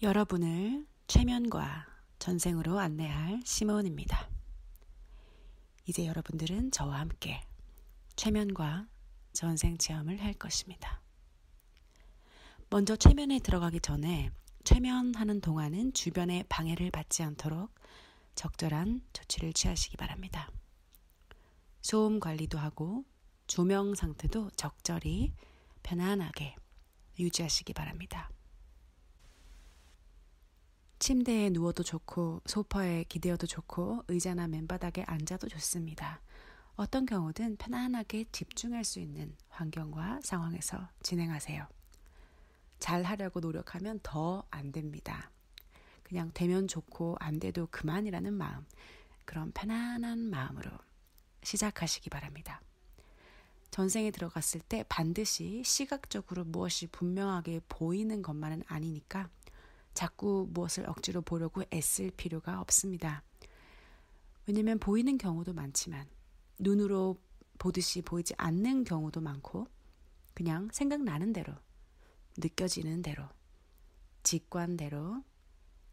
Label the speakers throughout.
Speaker 1: 여러분을 최면과 전생으로 안내할 시몬입니다. 이제 여러분들은 저와 함께 최면과 전생 체험을 할 것입니다. 먼저 최면에 들어가기 전에 최면하는 동안은 주변의 방해를 받지 않도록 적절한 조치를 취하시기 바랍니다. 소음 관리도 하고 조명 상태도 적절히 편안하게 유지하시기 바랍니다. 침대에 누워도 좋고 소파에 기대어도 좋고 의자나 맨바닥에 앉아도 좋습니다. 어떤 경우든 편안하게 집중할 수 있는 환경과 상황에서 진행하세요. 잘 하려고 노력하면 더 안 됩니다. 그냥 되면 좋고 안 돼도 그만이라는 마음, 그런 편안한 마음으로 시작하시기 바랍니다. 전생에 들어갔을 때 반드시 시각적으로 무엇이 분명하게 보이는 것만은 아니니까 자꾸 무엇을 억지로 보려고 애쓸 필요가 없습니다. 왜냐면 보이는 경우도 많지만 눈으로 보듯이 보이지 않는 경우도 많고 그냥 생각나는 대로 느껴지는 대로 직관대로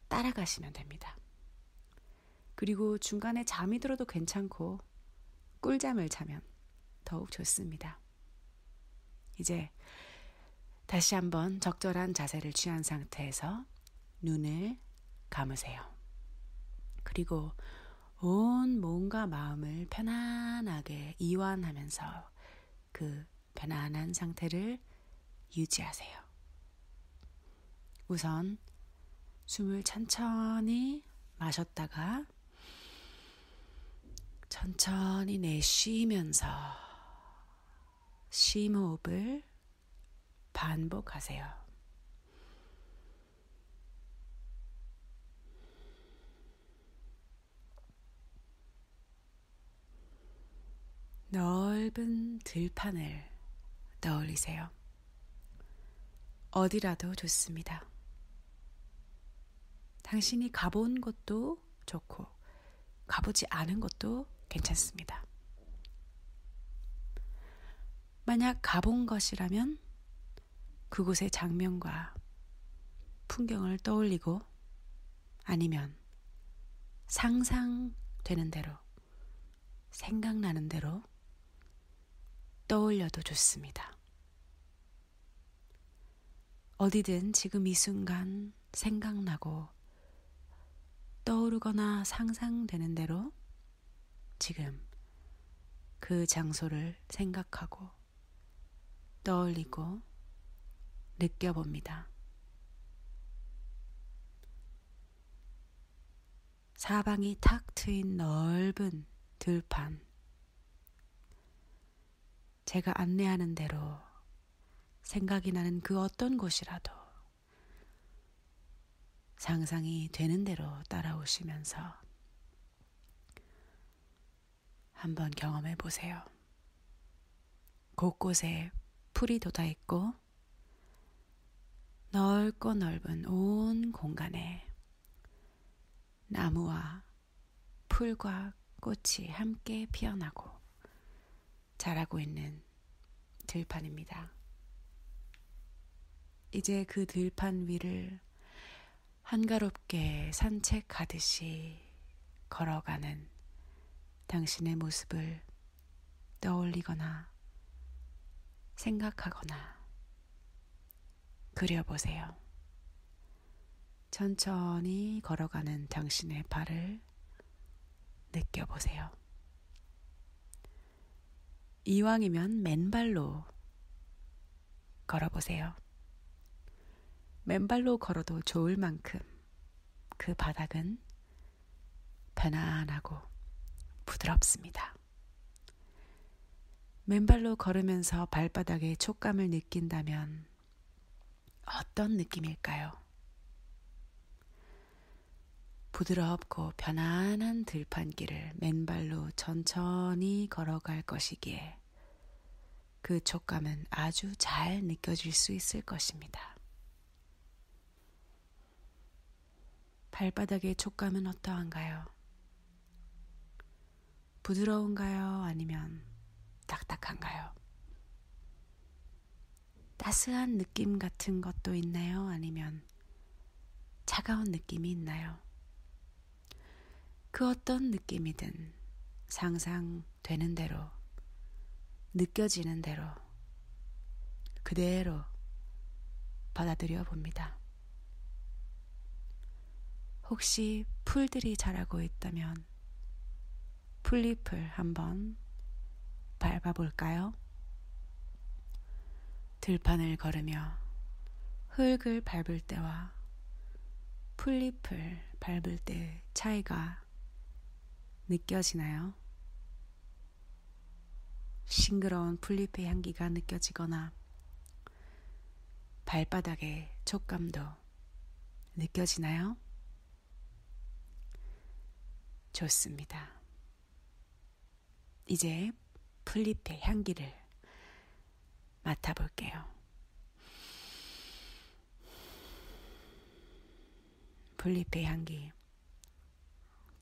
Speaker 1: 따라가시면 됩니다. 그리고 중간에 잠이 들어도 괜찮고 꿀잠을 자면 더욱 좋습니다. 이제 다시 한번 적절한 자세를 취한 상태에서 눈을 감으세요. 그리고 온 몸과 마음을 편안하게 이완하면서 그 편안한 상태를 유지하세요. 우선 숨을 천천히 마셨다가 천천히 내쉬면서 심호흡을 반복하세요. 넓은 들판을 떠올리세요. 어디라도 좋습니다. 당신이 가본 곳도 좋고, 가보지 않은 곳도 괜찮습니다. 만약 가본 것이라면 그곳의 장면과 풍경을 떠올리고 아니면 상상되는 대로 생각나는 대로 떠올려도 좋습니다. 어디든 지금 이 순간 생각나고 떠오르거나 상상되는 대로 지금 그 장소를 생각하고 떠올리고 느껴봅니다. 사방이 탁 트인 넓은 들판. 제가 안내하는 대로 생각이 나는 그 어떤 곳이라도 상상이 되는 대로 따라오시면서 한번 경험해 보세요. 곳곳에 풀이 돋아 있고 넓고 넓은 온 공간에 나무와 풀과 꽃이 함께 피어나고 자라고 있는 들판입니다. 이제 그 들판 위를 한가롭게 산책하듯이 걸어가는 당신의 모습을 떠올리거나 생각하거나 그려보세요. 천천히 걸어가는 당신의 발을 느껴보세요. 이왕이면 맨발로 걸어보세요. 맨발로 걸어도 좋을 만큼 그 바닥은 편안하고 부드럽습니다. 맨발로 걸으면서 발바닥의 촉감을 느낀다면 어떤 느낌일까요? 부드럽고 편안한 들판길을 맨발로 천천히 걸어갈 것이기에 그 촉감은 아주 잘 느껴질 수 있을 것입니다. 발바닥의 촉감은 어떠한가요? 부드러운가요? 아니면 딱딱한가요? 따스한 느낌 같은 것도 있나요? 아니면 차가운 느낌이 있나요? 그 어떤 느낌이든 상상되는 대로, 느껴지는 대로, 그대로 받아들여 봅니다. 혹시 풀들이 자라고 있다면 풀잎을 한번 밟아볼까요? 들판을 걸으며 흙을 밟을 때와 풀잎을 밟을 때 차이가 느껴지나요? 싱그러운 풀잎의 향기가 느껴지거나 발바닥의 촉감도 느껴지나요? 좋습니다. 이제 풀잎의 향기를 맡아볼게요. 풀잎의 향기,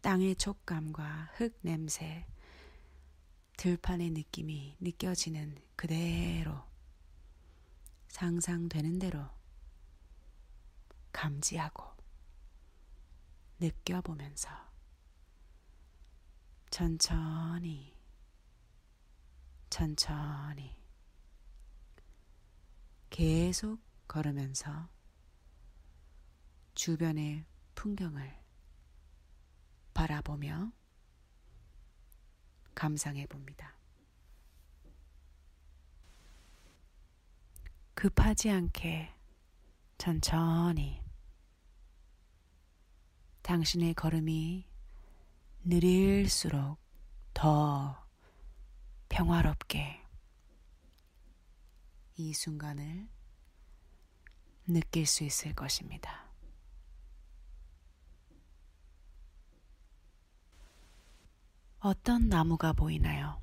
Speaker 1: 땅의 촉감과 흙 냄새, 들판의 느낌이 느껴지는 그대로 상상되는 대로 감지하고 느껴보면서 천천히 천천히 계속 걸으면서 주변의 풍경을 바라보며 감상해 봅니다. 급하지 않게 천천히 당신의 걸음이 느릴수록 더 평화롭게 이 순간을 느낄 수 있을 것입니다. 어떤 나무가 보이나요?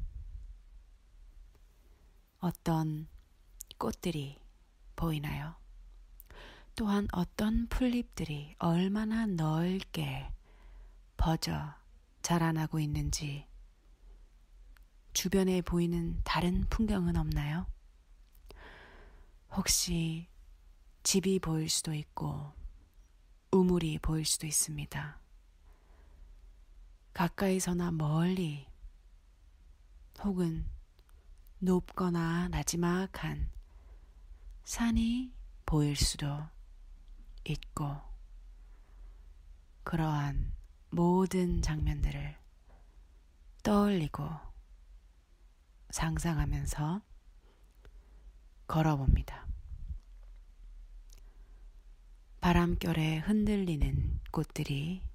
Speaker 1: 어떤 꽃들이 보이나요? 또한 어떤 풀잎들이 얼마나 넓게 퍼져 자라나고 있는지 주변에 보이는 다른 풍경은 없나요? 혹시 집이 보일 수도 있고 우물이 보일 수도 있습니다. 가까이서나 멀리 혹은 높거나 나지막한 산이 보일 수도 있고 그러한 모든 장면들을 떠올리고 상상하면서 걸어봅니다. 바람결에 흔들리는 꽃들이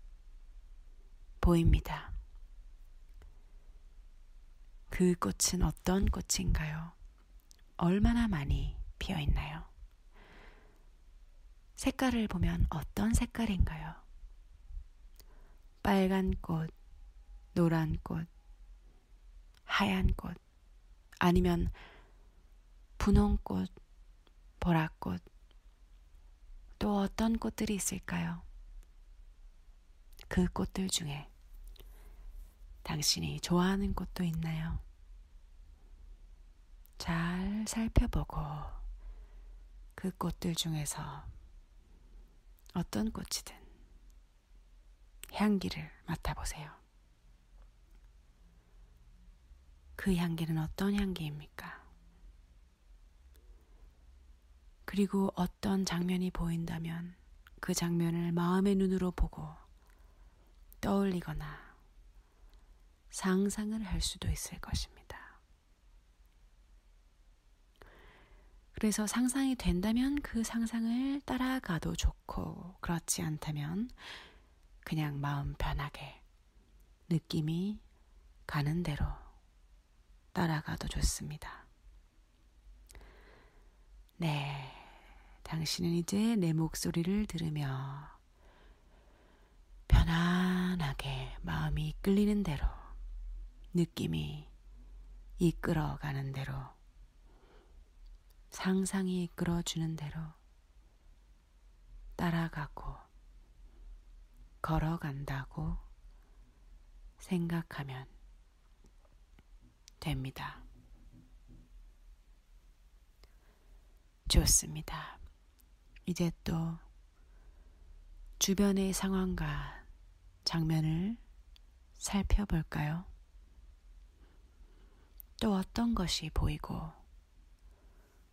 Speaker 1: 보입니다. 그 꽃은 어떤 꽃인가요? 얼마나 많이 피어 있나요? 색깔을 보면 어떤 색깔인가요? 빨간 꽃, 노란 꽃, 하얀 꽃, 아니면 분홍꽃, 보라꽃, 또 어떤 꽃들이 있을까요? 그 꽃들 중에 당신이 좋아하는 꽃도 있나요? 잘 살펴보고 그 꽃들 중에서 어떤 꽃이든 향기를 맡아보세요. 그 향기는 어떤 향기입니까? 그리고 어떤 장면이 보인다면 그 장면을 마음의 눈으로 보고 떠올리거나 상상을 할 수도 있을 것입니다. 그래서 상상이 된다면 그 상상을 따라가도 좋고, 그렇지 않다면 그냥 마음 편하게 느낌이 가는 대로 따라가도 좋습니다. 네. 당신은 이제 내 목소리를 들으며 편안하게 마음이 이끌리는 대로 느낌이 이끌어가는 대로 상상이 이끌어주는 대로 따라가고 걸어간다고 생각하면 됩니다. 좋습니다. 이제 또 주변의 상황과 장면을 살펴볼까요? 또 어떤 것이 보이고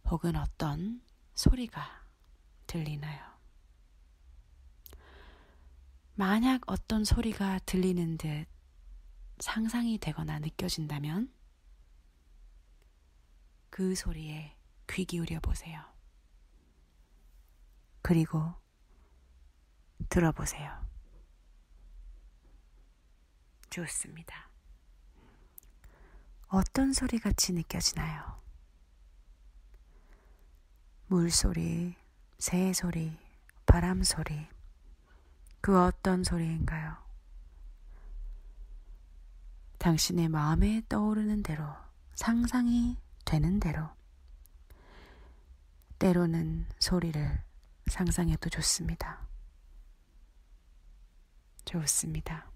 Speaker 1: 혹은 어떤 소리가 들리나요? 만약 어떤 소리가 들리는 듯 상상이 되거나 느껴진다면 그 소리에 귀 기울여 보세요. 그리고 들어보세요. 좋습니다. 어떤 소리 같이 느껴지나요? 물소리, 새소리, 바람소리, 그 어떤 소리인가요? 당신의 마음에 떠오르는 대로, 상상이 되는 대로, 때로는 소리를 상상해도 좋습니다. 좋습니다.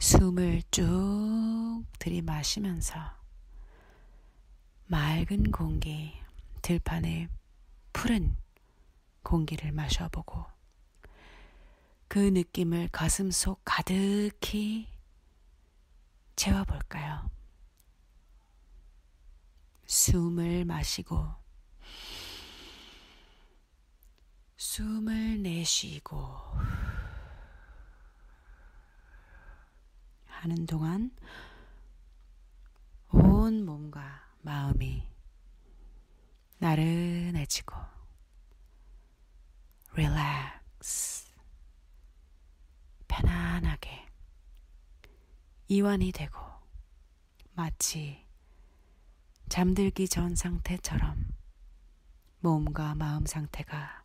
Speaker 1: 숨을 쭉 들이마시면서 맑은 공기, 들판에 푸른 공기를 마셔보고 그 느낌을 가슴 속 가득히 채워볼까요? 숨을 마시고 숨을 내쉬고 하는 동안 온 몸과 마음이 나른해지고 릴렉스 편안하게 이완이 되고 마치 잠들기 전 상태처럼 몸과 마음 상태가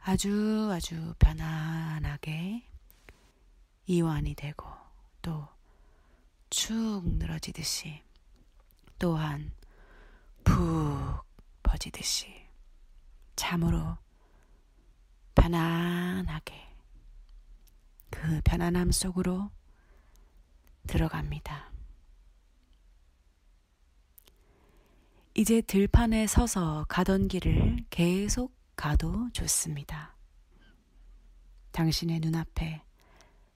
Speaker 1: 아주 아주 편안하게 이완이 되고 또 축 늘어지듯이 또한 푹 퍼지듯이 참으로 편안하게 그 편안함 속으로 들어갑니다. 이제 들판에 서서 가던 길을 계속 가도 좋습니다. 당신의 눈앞에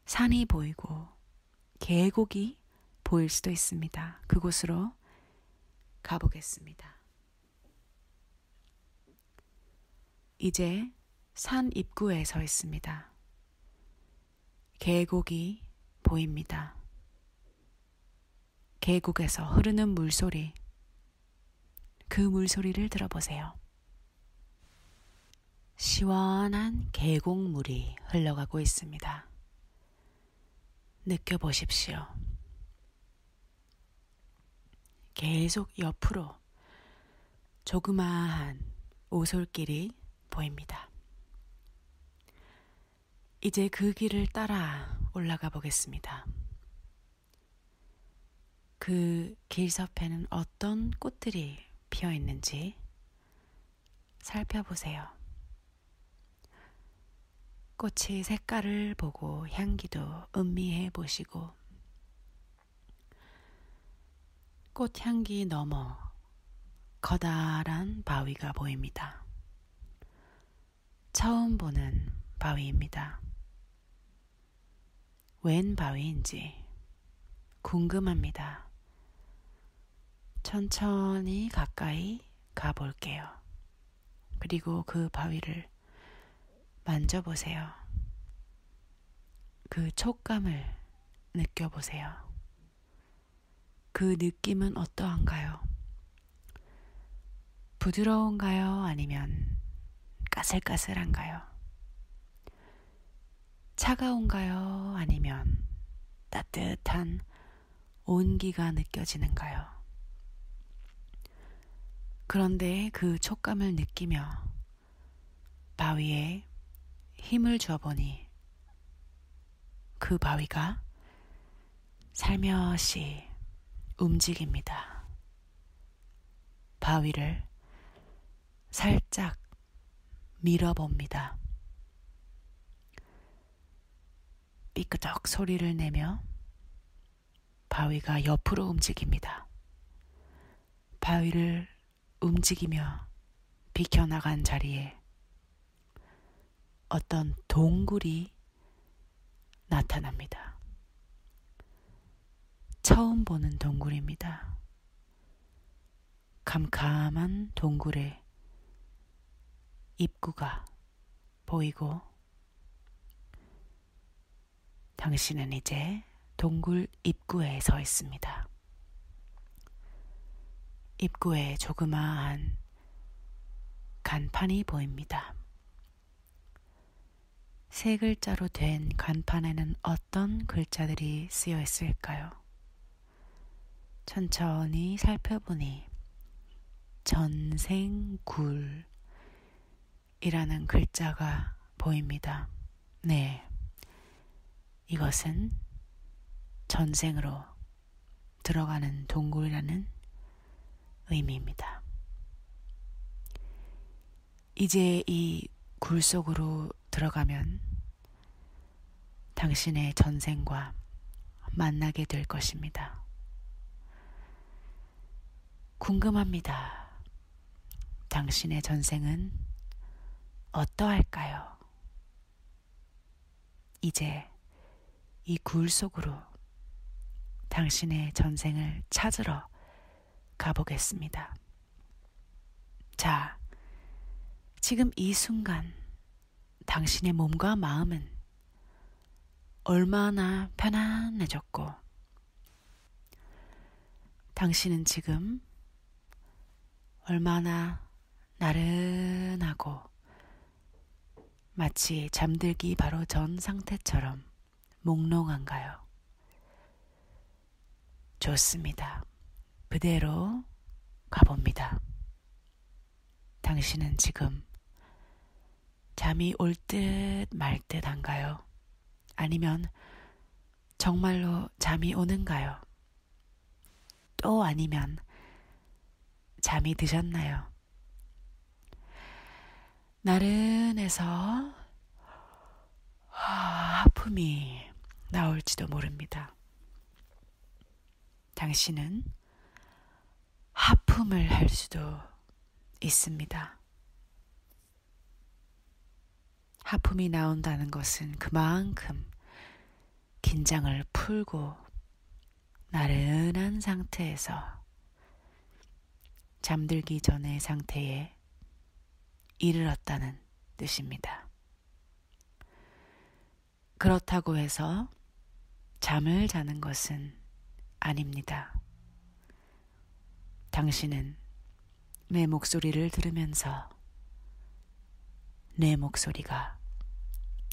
Speaker 1: 산이 보이고 계곡이 보일 수도 있습니다. 그곳으로 가보겠습니다. 이제 산 입구에 서 있습니다. 계곡이 보입니다. 계곡에서 흐르는 물소리, 그 물소리를 들어보세요. 시원한 계곡물이 흘러가고 있습니다. 느껴보십시오. 계속 옆으로 조그마한 오솔길이 보입니다. 이제 그 길을 따라 올라가 보겠습니다. 그 길섭에는 어떤 꽃들이 피어 있는지 살펴보세요. 꽃의 색깔을 보고 향기도 음미해 보시고 꽃향기 너머 커다란 바위가 보입니다. 처음 보는 바위입니다. 웬 바위인지 궁금합니다. 천천히 가까이 가볼게요. 그리고 그 바위를 만져보세요. 그 촉감을 느껴보세요. 그 느낌은 어떠한가요? 부드러운가요? 아니면 까슬까슬한가요? 차가운가요? 아니면 따뜻한 온기가 느껴지는가요? 그런데 그 촉감을 느끼며 바위에 힘을 줘보니 그 바위가 살며시 움직입니다. 바위를 살짝 밀어봅니다. 삐끄덕 소리를 내며 바위가 옆으로 움직입니다. 바위를 움직이며 비켜나간 자리에 어떤 동굴이 나타납니다. 처음 보는 동굴입니다. 캄캄한 동굴에 입구가 보이고 당신은 이제 동굴 입구에 서 있습니다. 입구에 조그마한 간판이 보입니다. 세 글자로 된 간판에는 어떤 글자들이 쓰여 있을까요? 천천히 살펴보니 전생굴이라는 글자가 보입니다. 네. 이것은 전생으로 들어가는 동굴이라는 의미입니다. 이제 이 굴 속으로 들어가면 당신의 전생과 만나게 될 것입니다. 궁금합니다. 당신의 전생은 어떠할까요? 이제 이 굴 속으로 당신의 전생을 찾으러 가보겠습니다. 자, 지금 이 순간 당신의 몸과 마음은 얼마나 편안해졌고, 당신은 지금 얼마나 나른하고 마치 잠들기 바로 전 상태처럼 몽롱한가요? 좋습니다. 그대로 가봅니다. 당신은 지금 잠이 올 듯 말 듯한가요? 아니면 정말로 잠이 오는가요? 또 아니면 잠이 드셨나요? 나른해서 하품이 나올지도 모릅니다. 당신은 하품을 할 수도 있습니다. 하품이 나온다는 것은 그만큼 긴장을 풀고 나른한 상태에서 잠들기 전의 상태에 이르렀다는 뜻입니다. 그렇다고 해서 잠을 자는 것은 아닙니다. 당신은 내 목소리를 들으면서 내 목소리가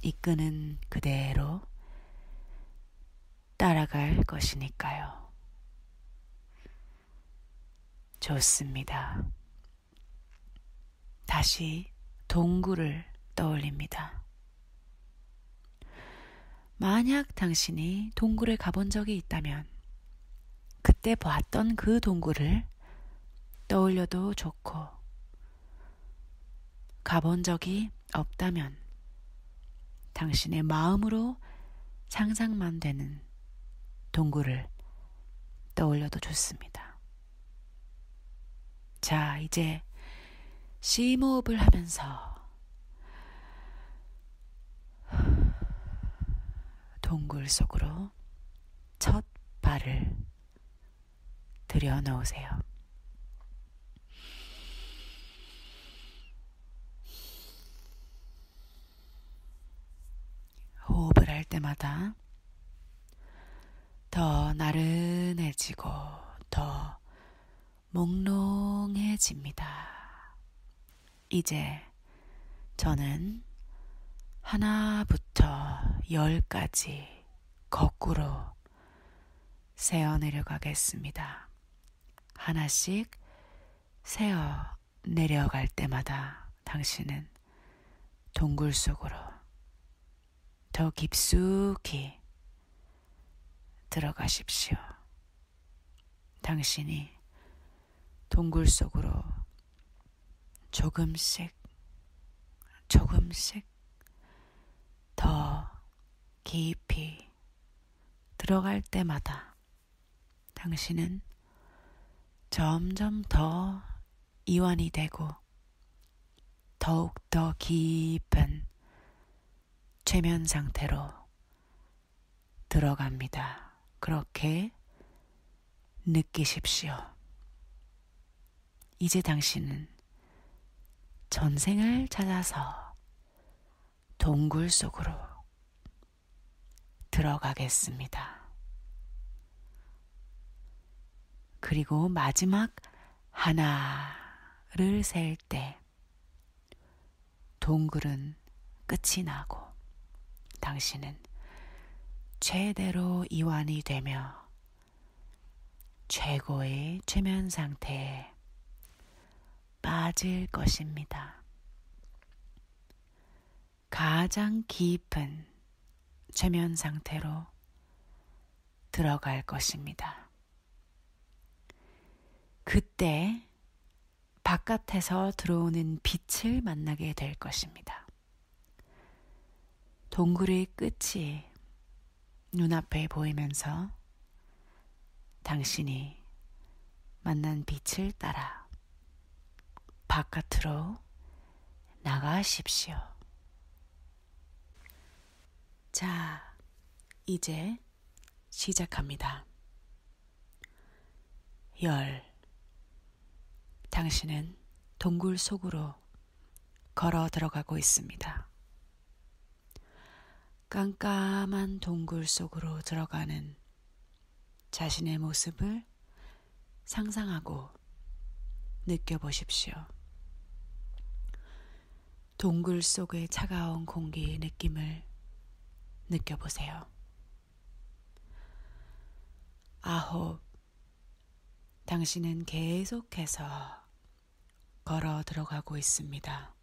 Speaker 1: 이끄는 그대로 따라갈 것이니까요. 좋습니다. 다시 동굴을 떠올립니다. 만약 당신이 동굴에 가본 적이 있다면 그때 봤던 그 동굴을 떠올려도 좋고 가본 적이 없다면 당신의 마음으로 상상만 되는 동굴을 떠올려도 좋습니다. 자, 이제 심호흡을 하면서 동굴 속으로 첫 발을 들여놓으세요. 호흡을 할 때마다 더 나른해지고 더 몽롱해집니다. 이제 저는 하나부터 열까지 거꾸로 세어 내려가겠습니다. 하나씩 세어 내려갈 때마다 당신은 동굴 속으로 더 깊숙이 들어가십시오. 당신이 동굴 속으로 조금씩, 조금씩 더 깊이 들어갈 때마다 당신은 점점 더 이완이 되고 더욱 더 깊은 최면 상태로 들어갑니다. 그렇게 느끼십시오. 이제 당신은 전생을 찾아서 동굴 속으로 들어가겠습니다. 그리고 마지막 하나를 셀 때 동굴은 끝이 나고 당신은 최대로 이완이 되며 최고의 최면 상태에 빠질 것입니다. 가장 깊은 최면 상태로 들어갈 것입니다. 그때 바깥에서 들어오는 빛을 만나게 될 것입니다. 동굴의 끝이 눈앞에 보이면서 당신이 만난 빛을 따라 바깥으로 나가십시오. 자, 이제 시작합니다. 열. 당신은 동굴 속으로 걸어 들어가고 있습니다. 깜깜한 동굴 속으로 들어가는 자신의 모습을 상상하고 느껴보십시오. 동굴 속의 차가운 공기의 느낌을 느껴보세요. 아홉. 당신은 계속해서 걸어 들어가고 있습니다.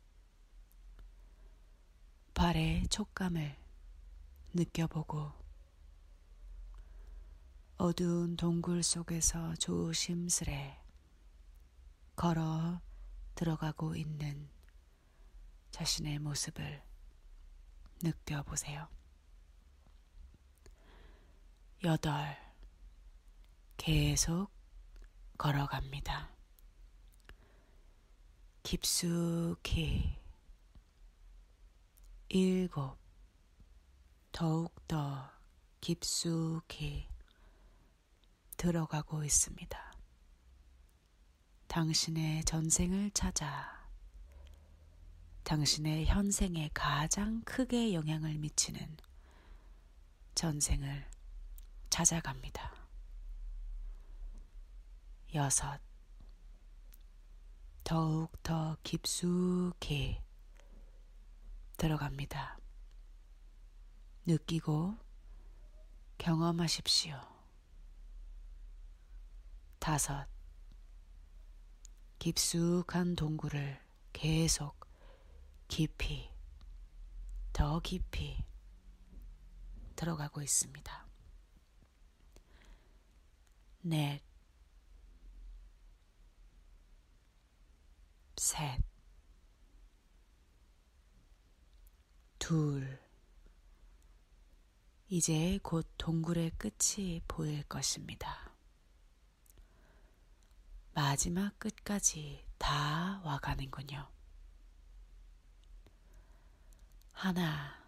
Speaker 1: 발의 촉감을 느껴보고 어두운 동굴 속에서 조심스레 걸어 들어가고 있는 자신의 모습을 느껴보세요. 여덟. 계속 걸어갑니다. 깊숙이 일곱 더욱더 깊숙이 들어가고 있습니다. 당신의 전생을 찾아 당신의 현생에 가장 크게 영향을 미치는 전생을 찾아갑니다. 여섯. 더욱 더 깊숙이 들어갑니다. 느끼고 경험하십시오. 다섯. 깊숙한 동굴을 계속 깊이, 더 깊이 들어가고 있습니다. 넷, 셋, 둘, 이제 곧 동굴의 끝이 보일 것입니다. 마지막 끝까지 다 와가는군요. 하나,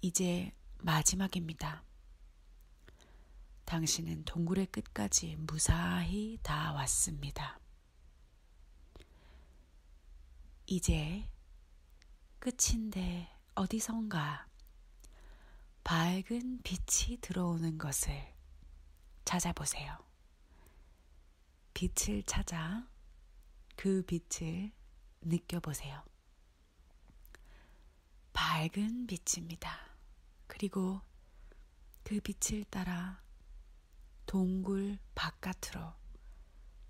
Speaker 1: 이제 마지막입니다. 당신은 동굴의 끝까지 무사히 다 왔습니다. 이제 끝인데 어디선가 밝은 빛이 들어오는 것을 찾아보세요. 빛을 찾아 그 빛을 느껴보세요. 밝은 빛입니다. 그리고 그 빛을 따라 동굴 바깥으로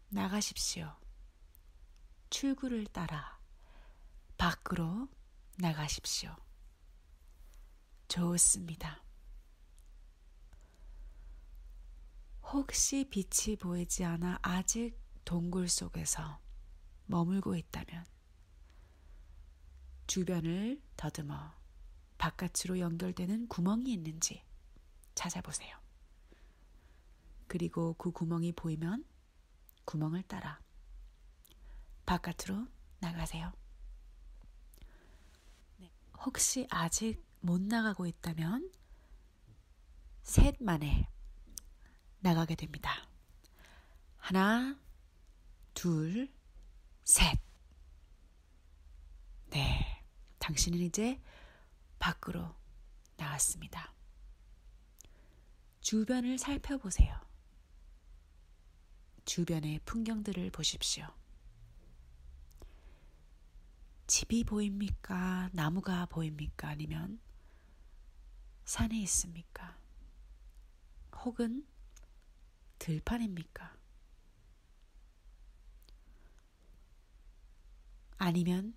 Speaker 1: 나가십시오. 출구를 따라 밖으로 나가십시오. 좋습니다. 혹시 빛이 보이지 않아 아직 동굴 속에서 머물고 있다면 주변을 더듬어 바깥으로 연결되는 구멍이 있는지 찾아보세요. 그리고 그 구멍이 보이면 구멍을 따라 바깥으로 나가세요. 네. 혹시 아직 못 나가고 있다면 셋 만에 나가게 됩니다. 하나, 둘, 셋. 네. 당신은 이제 밖으로 나왔습니다. 주변을 살펴보세요. 주변의 풍경들을 보십시오. 집이 보입니까? 나무가 보입니까? 아니면 산에 있습니까? 혹은 들판입니까? 아니면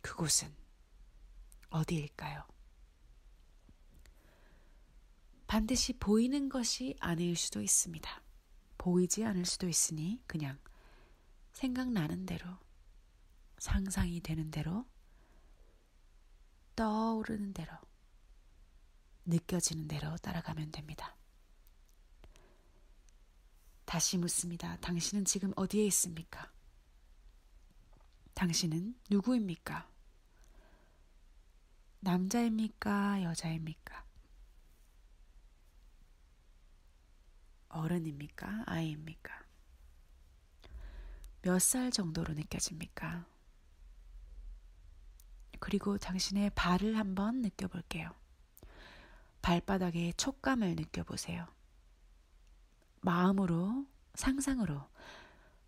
Speaker 1: 그곳은 어디일까요? 반드시 보이는 것이 아닐 수도 있습니다. 보이지 않을 수도 있으니 그냥 생각나는 대로, 상상이 되는 대로, 떠오르는 대로, 느껴지는 대로 따라가면 됩니다. 다시 묻습니다. 당신은 지금 어디에 있습니까? 당신은 누구입니까? 남자입니까? 여자입니까? 어른입니까? 아이입니까? 몇 살 정도로 느껴집니까? 그리고 당신의 발을 한번 느껴볼게요. 발바닥의 촉감을 느껴보세요. 마음으로, 상상으로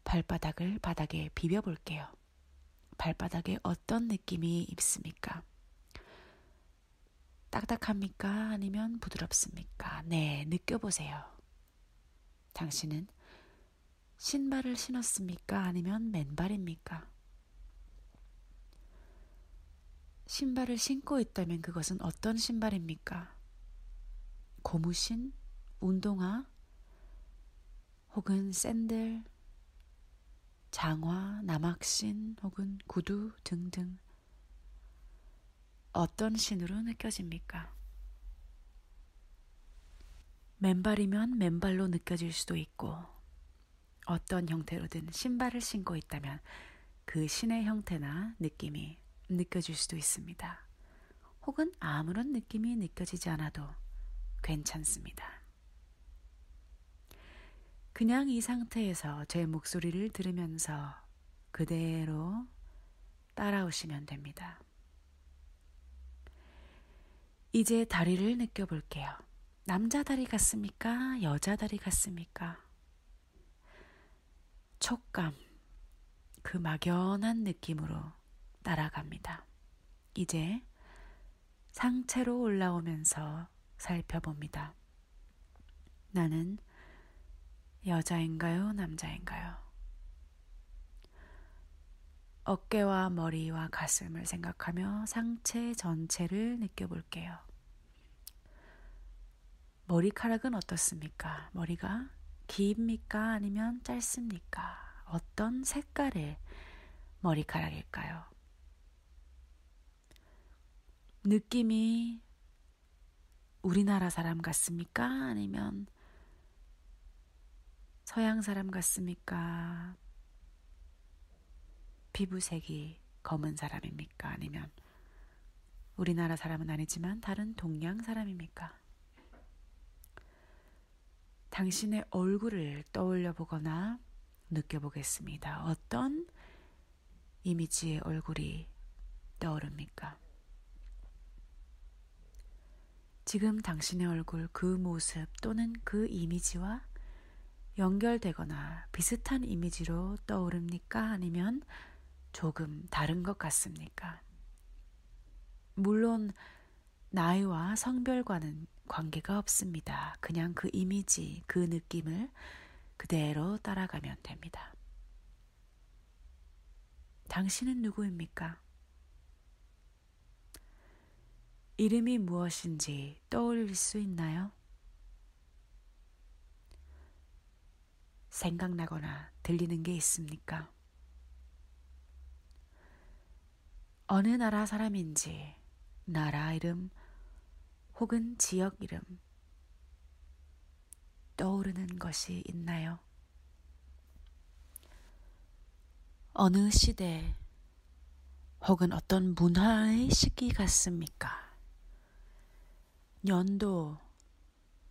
Speaker 1: 발바닥을 바닥에 비벼볼게요. 발바닥에 어떤 느낌이 있습니까? 딱딱합니까? 아니면 부드럽습니까? 네, 느껴보세요. 당신은 신발을 신었습니까? 아니면 맨발입니까? 신발을 신고 있다면 그것은 어떤 신발입니까? 고무신, 운동화, 혹은 샌들, 장화, 남학신 혹은 구두 등등 어떤 신으로 느껴집니까? 맨발이면 맨발로 느껴질 수도 있고 어떤 형태로든 신발을 신고 있다면 그 신의 형태나 느낌이 느껴질 수도 있습니다. 혹은 아무런 느낌이 느껴지지 않아도 괜찮습니다. 그냥 이 상태에서 제 목소리를 들으면서 그대로 따라오시면 됩니다. 이제 다리를 느껴볼게요. 남자 다리 같습니까? 여자 다리 같습니까? 촉감, 그 막연한 느낌으로 따라갑니다. 이제 상체로 올라오면서 살펴봅니다. 나는 여자인가요? 남자인가요? 어깨와 머리와 가슴을 생각하며 상체 전체를 느껴볼게요. 머리카락은 어떻습니까? 머리가 깁니까? 아니면 짧습니까? 어떤 색깔의 머리카락일까요? 느낌이 우리나라 사람 같습니까? 아니면 서양 사람 같습니까? 피부색이 검은 사람입니까? 아니면 우리나라 사람은 아니지만 다른 동양 사람입니까? 당신의 얼굴을 떠올려 보거나 느껴보겠습니다. 어떤 이미지의 얼굴이 떠오릅니까? 지금 당신의 얼굴 그 모습 또는 그 이미지와 연결되거나 비슷한 이미지로 떠오릅니까? 아니면 조금 다른 것 같습니까? 물론 나이와 성별과는 관계가 없습니다. 그냥 그 이미지, 그 느낌을 그대로 따라가면 됩니다. 당신은 누구입니까? 이름이 무엇인지 떠올릴 수 있나요? 생각나거나 들리는 게 있습니까? 어느 나라 사람인지 나라 이름 혹은 지역 이름 떠오르는 것이 있나요? 어느 시대 혹은 어떤 문화의 시기 같습니까? 연도,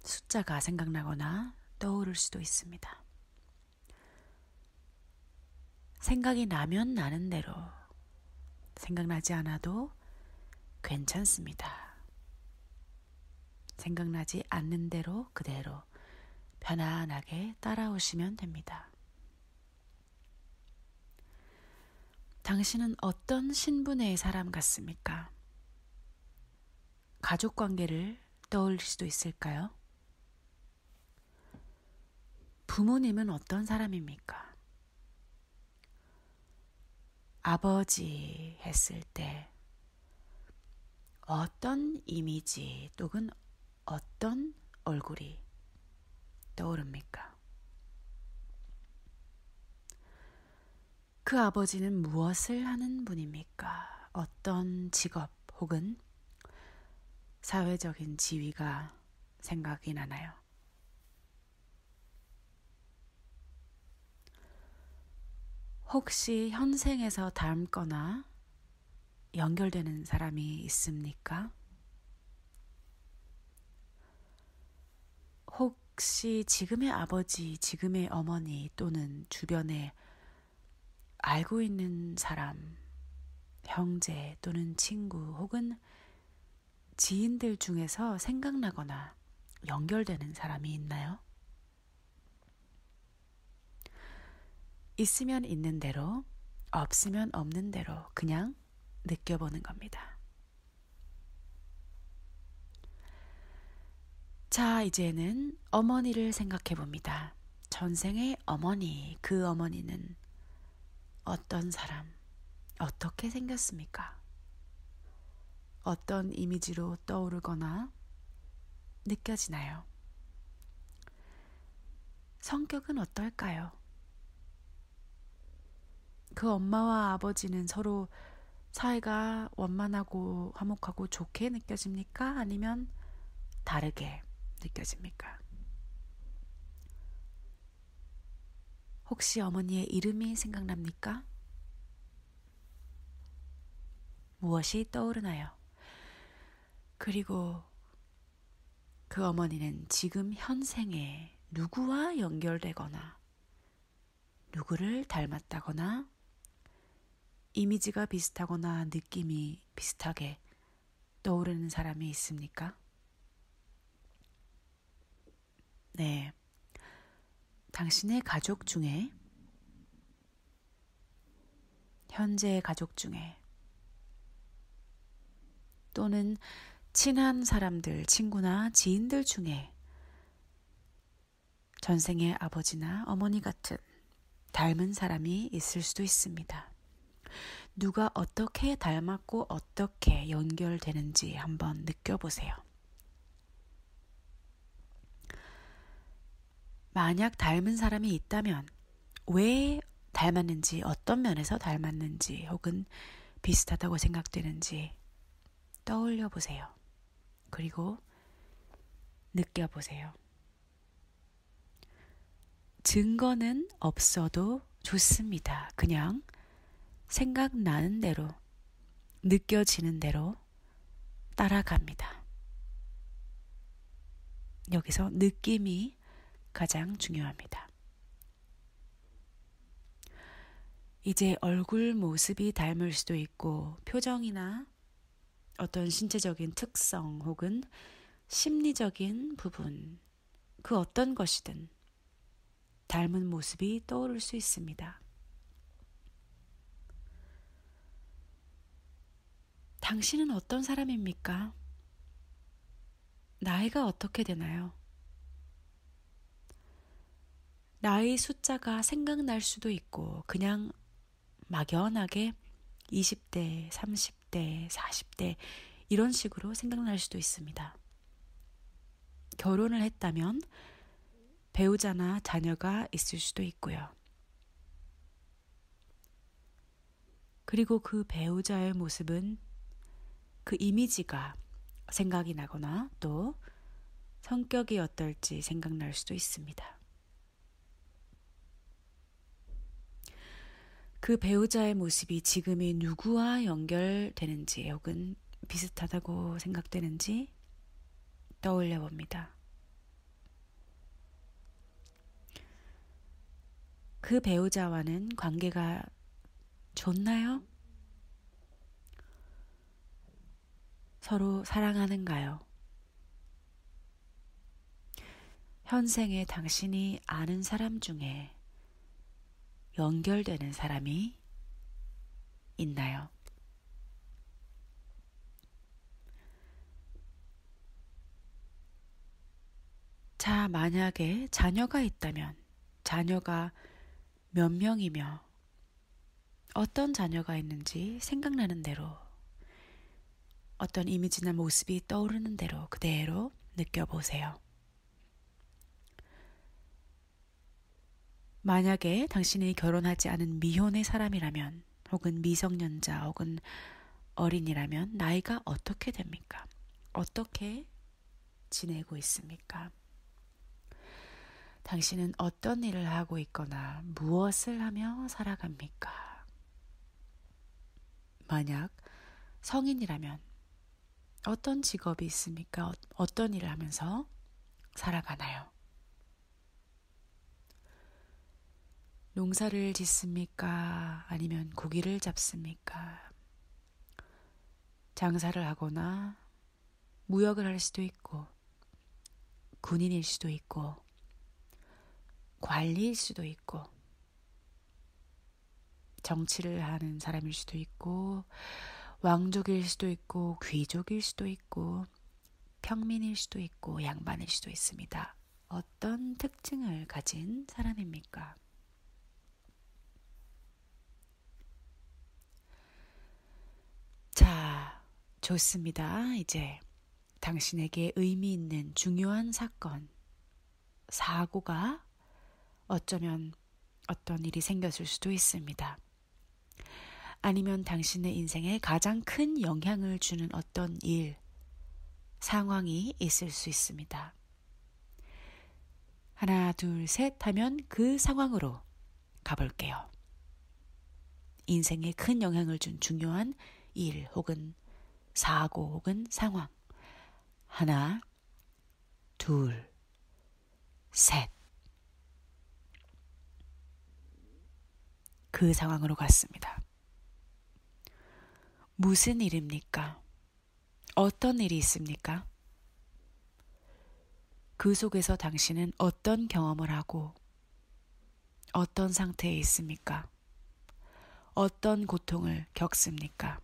Speaker 1: 숫자가 생각나거나 떠오를 수도 있습니다. 생각이 나면 나는 대로, 생각나지 않아도 괜찮습니다. 생각나지 않는 대로 그대로 편안하게 따라오시면 됩니다. 당신은 어떤 신분의 사람 같습니까? 가족 관계를 떠올릴 수도 있을까요? 부모님은 어떤 사람입니까? 아버지 했을 때 어떤 이미지 또는 어떤 얼굴이 떠오릅니까? 그 아버지는 무엇을 하는 분입니까? 어떤 직업 혹은 사회적인 지위가 생각이 나나요? 혹시 현생에서 닮거나 연결되는 사람이 있습니까? 혹시 지금의 아버지, 지금의 어머니 또는 주변에 알고 있는 사람, 형제 또는 친구 혹은 지인들 중에서 생각나거나 연결되는 사람이 있나요? 있으면 있는 대로, 없으면 없는 대로 그냥 느껴보는 겁니다. 자, 이제는 어머니를 생각해 봅니다. 전생의 어머니, 그 어머니는 어떤 사람, 어떻게 생겼습니까? 어떤 이미지로 떠오르거나 느껴지나요? 성격은 어떨까요? 그 엄마와 아버지는 서로 사이가 원만하고 화목하고 좋게 느껴집니까? 아니면 다르게 느껴집니까? 혹시 어머니의 이름이 생각납니까? 무엇이 떠오르나요? 그리고 그 어머니는 지금 현생에 누구와 연결되거나 누구를 닮았다거나 이미지가 비슷하거나 느낌이 비슷하게 떠오르는 사람이 있습니까? 네. 당신의 가족 중에, 현재의 가족 중에, 또는 친한 사람들, 친구나 지인들 중에 전생의 아버지나 어머니 같은 닮은 사람이 있을 수도 있습니다. 누가 어떻게 닮았고 어떻게 연결되는지 한번 느껴보세요. 만약 닮은 사람이 있다면 왜 닮았는지, 어떤 면에서 닮았는지, 혹은 비슷하다고 생각되는지 떠올려 보세요. 그리고 느껴보세요. 증거는 없어도 좋습니다. 그냥 생각나는 대로, 느껴지는 대로 따라갑니다. 여기서 느낌이 가장 중요합니다. 이제 얼굴 모습이 닮을 수도 있고 표정이나 어떤 신체적인 특성 혹은 심리적인 부분, 그 어떤 것이든 닮은 모습이 떠오를 수 있습니다. 당신은 어떤 사람입니까? 나이가 어떻게 되나요? 나이 숫자가 생각날 수도 있고, 그냥 막연하게 20대, 30대, 40대, 이런 식으로 생각날 수도 있습니다. 결혼을 했다면 배우자나 자녀가 있을 수도 있고요. 그리고 그 배우자의 모습은 그 이미지가 생각이 나거나 또 성격이 어떨지 생각날 수도 있습니다. 그 배우자의 모습이 지금의 누구와 연결되는지 혹은 비슷하다고 생각되는지 떠올려 봅니다. 그 배우자와는 관계가 좋나요? 서로 사랑하는가요? 현생에 당신이 아는 사람 중에 연결되는 사람이 있나요? 자, 만약에 자녀가 있다면 자녀가 몇 명이며 어떤 자녀가 있는지 생각나는 대로 어떤 이미지나 모습이 떠오르는 대로 그대로 느껴보세요. 만약에 당신이 결혼하지 않은 미혼의 사람이라면 혹은 미성년자 혹은 어린이라면 나이가 어떻게 됩니까? 어떻게 지내고 있습니까? 당신은 어떤 일을 하고 있거나 무엇을 하며 살아갑니까? 만약 성인이라면 어떤 직업이 있습니까? 어떤 일을 하면서 살아가나요? 농사를 짓습니까? 아니면 고기를 잡습니까? 장사를 하거나 무역을 할 수도 있고 군인일 수도 있고 관리일 수도 있고 정치를 하는 사람일 수도 있고 왕족일 수도 있고 귀족일 수도 있고 평민일 수도 있고 양반일 수도 있습니다. 어떤 특징을 가진 사람입니까? 자, 좋습니다. 이제 당신에게 의미 있는 중요한 사건, 사고가 어쩌면 어떤 일이 생겼을 수도 있습니다. 아니면 당신의 인생에 가장 큰 영향을 주는 어떤 일, 상황이 있을 수 있습니다. 하나, 둘, 셋 하면 그 상황으로 가볼게요. 인생에 큰 영향을 준 중요한 일 혹은 사고 혹은 상황. 하나, 둘, 셋. 그 상황으로 갔습니다. 무슨 일입니까? 어떤 일이 있습니까? 그 속에서 당신은 어떤 경험을 하고 어떤 상태에 있습니까? 어떤 고통을 겪습니까?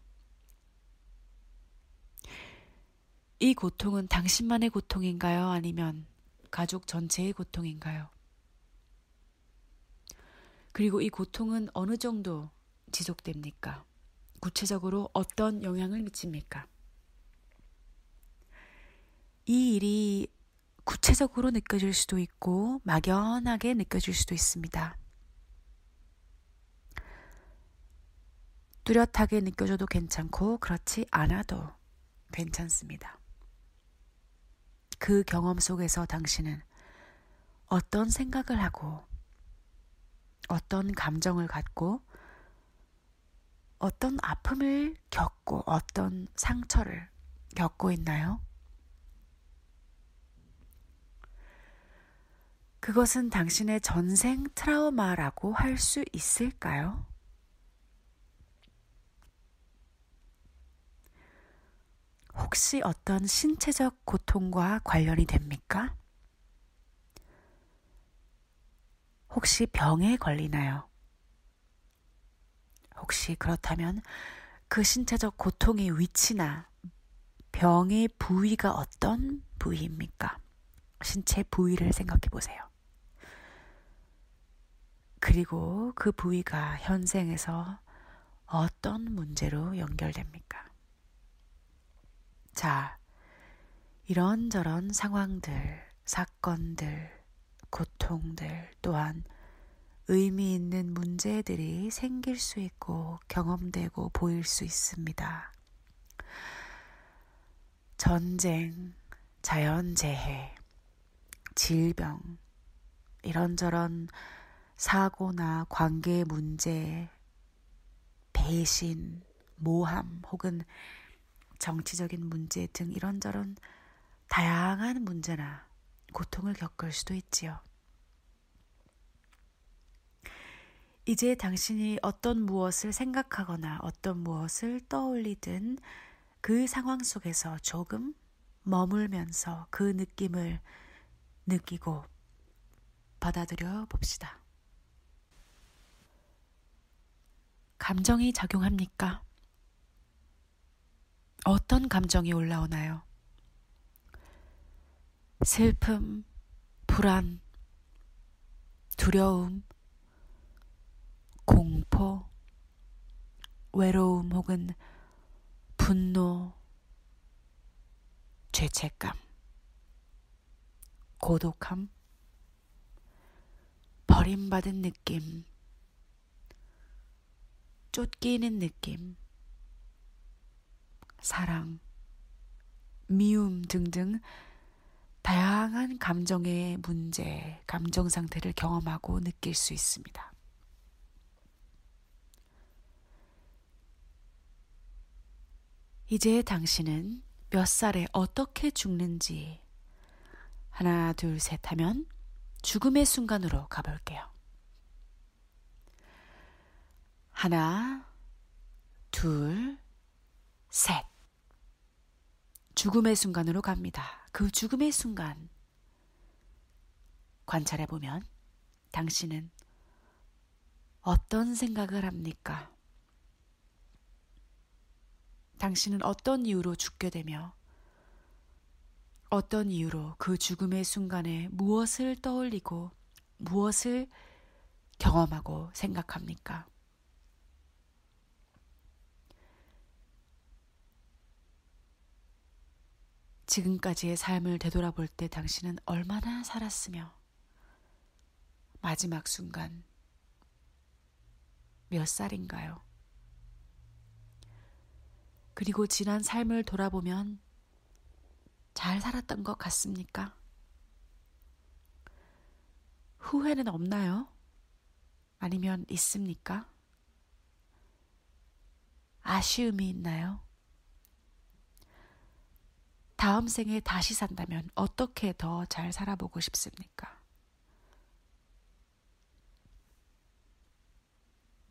Speaker 1: 이 고통은 당신만의 고통인가요? 아니면 가족 전체의 고통인가요? 그리고 이 고통은 어느 정도 지속됩니까? 구체적으로 어떤 영향을 미칩니까? 이 일이 구체적으로 느껴질 수도 있고 막연하게 느껴질 수도 있습니다. 뚜렷하게 느껴져도 괜찮고 그렇지 않아도 괜찮습니다. 그 경험 속에서 당신은 어떤 생각을 하고 어떤 감정을 갖고 어떤 아픔을 겪고 어떤 상처를 겪고 있나요? 그것은 당신의 전생 트라우마라고 할 수 있을까요? 혹시 어떤 신체적 고통과 관련이 됩니까? 혹시 병에 걸리나요? 혹시 그렇다면 그 신체적 고통의 위치나 병의 부위가 어떤 부위입니까? 신체 부위를 생각해 보세요. 그리고 그 부위가 현생에서 어떤 문제로 연결됩니까? 자, 이런저런 상황들, 사건들, 고통들 또한 의미 있는 문제들이 생길 수 있고 경험되고 보일 수 있습니다. 전쟁, 자연재해, 질병, 이런저런 사고나 관계 문제, 배신, 모함 혹은 정치적인 문제 등 이런저런 다양한 문제나 고통을 겪을 수도 있지요. 이제 당신이 어떤 무엇을 생각하거나 어떤 무엇을 떠올리든 그 상황 속에서 조금 머물면서 그 느낌을 느끼고 받아들여 봅시다. 감정이 작용합니까? 어떤 감정이 올라오나요? 슬픔, 불안, 두려움, 공포, 외로움 혹은 분노, 죄책감, 고독함, 버림받은 느낌, 쫓기는 느낌, 사랑, 미움 등등 다양한 감정의 문제, 감정 상태를 경험하고 느낄 수 있습니다. 이제 당신은 몇 살에 어떻게 죽는지 하나, 둘, 셋 하면 죽음의 순간으로 가볼게요. 하나, 둘, 셋. 죽음의 순간으로 갑니다. 그 죽음의 순간 관찰해 보면 당신은 어떤 생각을 합니까? 당신은 어떤 이유로 죽게 되며 어떤 이유로 그 죽음의 순간에 무엇을 떠올리고 무엇을 경험하고 생각합니까? 지금까지의 삶을 되돌아볼 때 당신은 얼마나 살았으며 마지막 순간 몇 살인가요? 그리고 지난 삶을 돌아보면 잘 살았던 것 같습니까? 후회는 없나요? 아니면 있습니까? 아쉬움이 있나요? 다음 생에 다시 산다면 어떻게 더 잘 살아보고 싶습니까?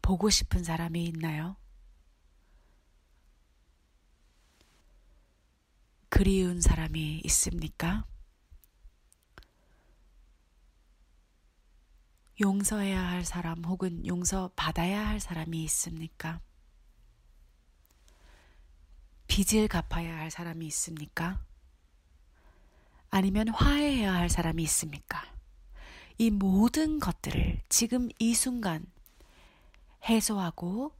Speaker 1: 보고 싶은 사람이 있나요? 그리운 사람이 있습니까? 용서해야 할 사람 혹은 용서받아야 할 사람이 있습니까? 빚을 갚아야 할 사람이 있습니까? 아니면 화해해야 할 사람이 있습니까? 이 모든 것들을 지금 이 순간 해소하고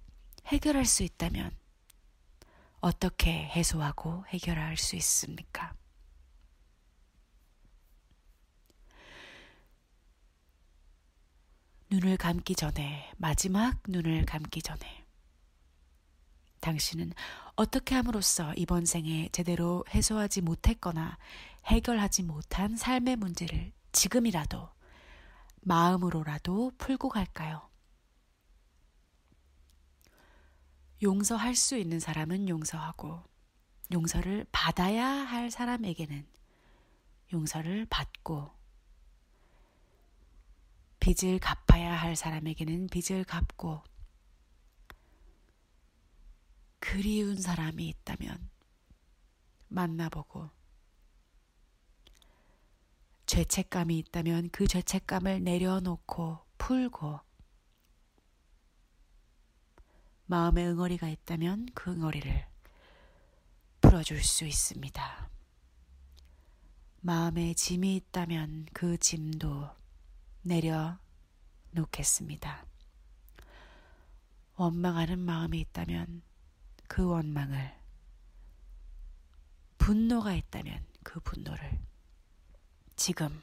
Speaker 1: 해결할 수 있다면 어떻게 해소하고 해결할 수 있습니까? 눈을 감기 전에, 마지막 눈을 감기 전에, 당신은 어떻게 함으로써 이번 생에 제대로 해소하지 못했거나 해결하지 못한 삶의 문제를 지금이라도 마음으로라도 풀고 갈까요? 용서할 수 있는 사람은 용서하고 용서를 받아야 할 사람에게는 용서를 받고 빚을 갚아야 할 사람에게는 빚을 갚고 그리운 사람이 있다면 만나보고 죄책감이 있다면 그 죄책감을 내려놓고 풀고 마음의 응어리가 있다면 그 응어리를 풀어줄 수 있습니다. 마음에 짐이 있다면 그 짐도 내려놓겠습니다. 원망하는 마음이 있다면 그 원망을, 분노가 있다면 그 분노를 지금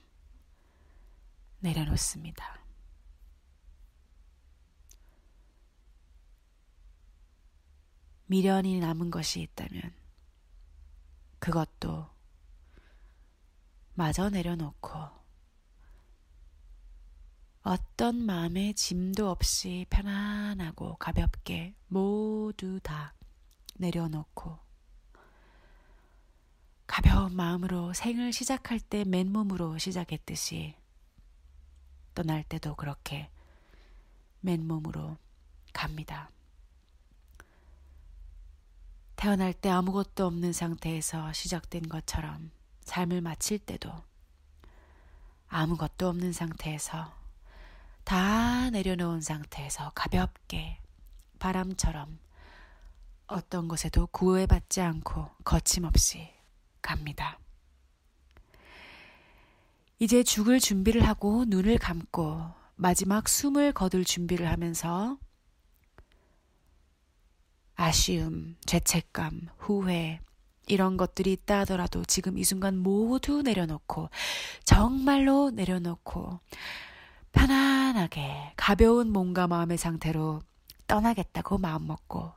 Speaker 1: 내려놓습니다. 미련이 남은 것이 있다면 그것도 마저 내려놓고 어떤 마음의 짐도 없이 편안하고 가볍게 모두 다 내려놓고 가벼운 마음으로 생을 시작할 때 맨몸으로 시작했듯이 떠날 때도 그렇게 맨몸으로 갑니다. 태어날 때 아무것도 없는 상태에서 시작된 것처럼 삶을 마칠 때도 아무것도 없는 상태에서 다 내려놓은 상태에서 가볍게 바람처럼 어떤 것에도 구애받지 않고 거침없이 갑니다. 이제 죽을 준비를 하고 눈을 감고 마지막 숨을 거둘 준비를 하면서 아쉬움, 죄책감, 후회, 이런 것들이 있다 하더라도 지금 이 순간 모두 내려놓고, 정말로 내려놓고, 편안하게, 가벼운 몸과 마음의 상태로 떠나겠다고 마음먹고,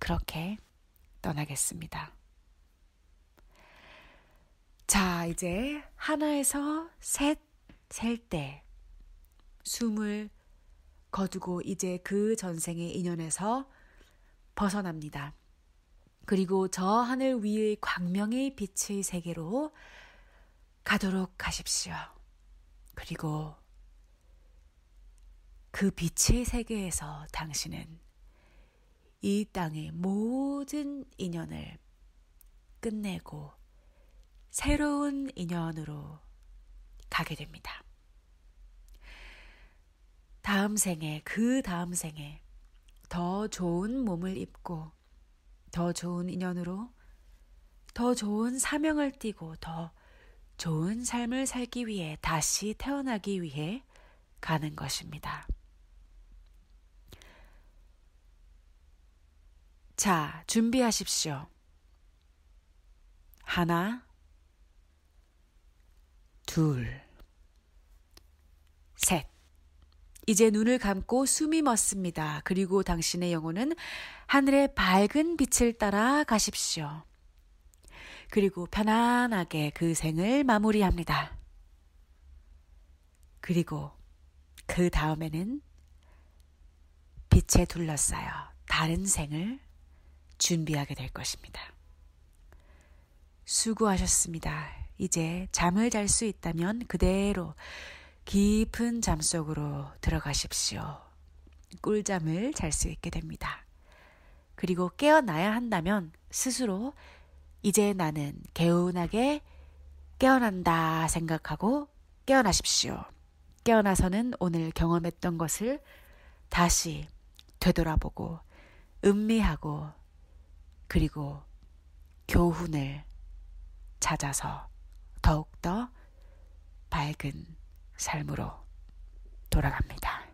Speaker 1: 그렇게 떠나겠습니다. 자, 이제 하나에서 셋 셀 때 숨을 거두고 이제 그 전생의 인연에서 벗어납니다. 그리고 저 하늘 위의 광명의 빛의 세계로 가도록 하십시오. 그리고 그 빛의 세계에서 당신은 이 땅의 모든 인연을 끝내고 새로운 인연으로 가게 됩니다. 다음 생에, 그 다음 생에 더 좋은 몸을 입고 더 좋은 인연으로 더 좋은 사명을 띠고 더 좋은 삶을 살기 위해 다시 태어나기 위해 가는 것입니다. 자, 준비하십시오. 하나, 둘, 셋. 이제 눈을 감고 숨이 멎습니다. 그리고 당신의 영혼은 하늘의 밝은 빛을 따라 가십시오. 그리고 편안하게 그 생을 마무리합니다. 그리고 그 다음에는 빛에 둘러싸여 다른 생을 준비하게 될 것입니다. 수고하셨습니다. 이제 잠을 잘 수 있다면 그대로 깊은 잠 속으로 들어가십시오. 꿀잠을 잘 수 있게 됩니다. 그리고 깨어나야 한다면 스스로 이제 나는 개운하게 깨어난다 생각하고 깨어나십시오. 깨어나서는 오늘 경험했던 것을 다시 되돌아보고 음미하고 그리고 교훈을 찾아서 더욱더 밝은 삶으로 돌아갑니다.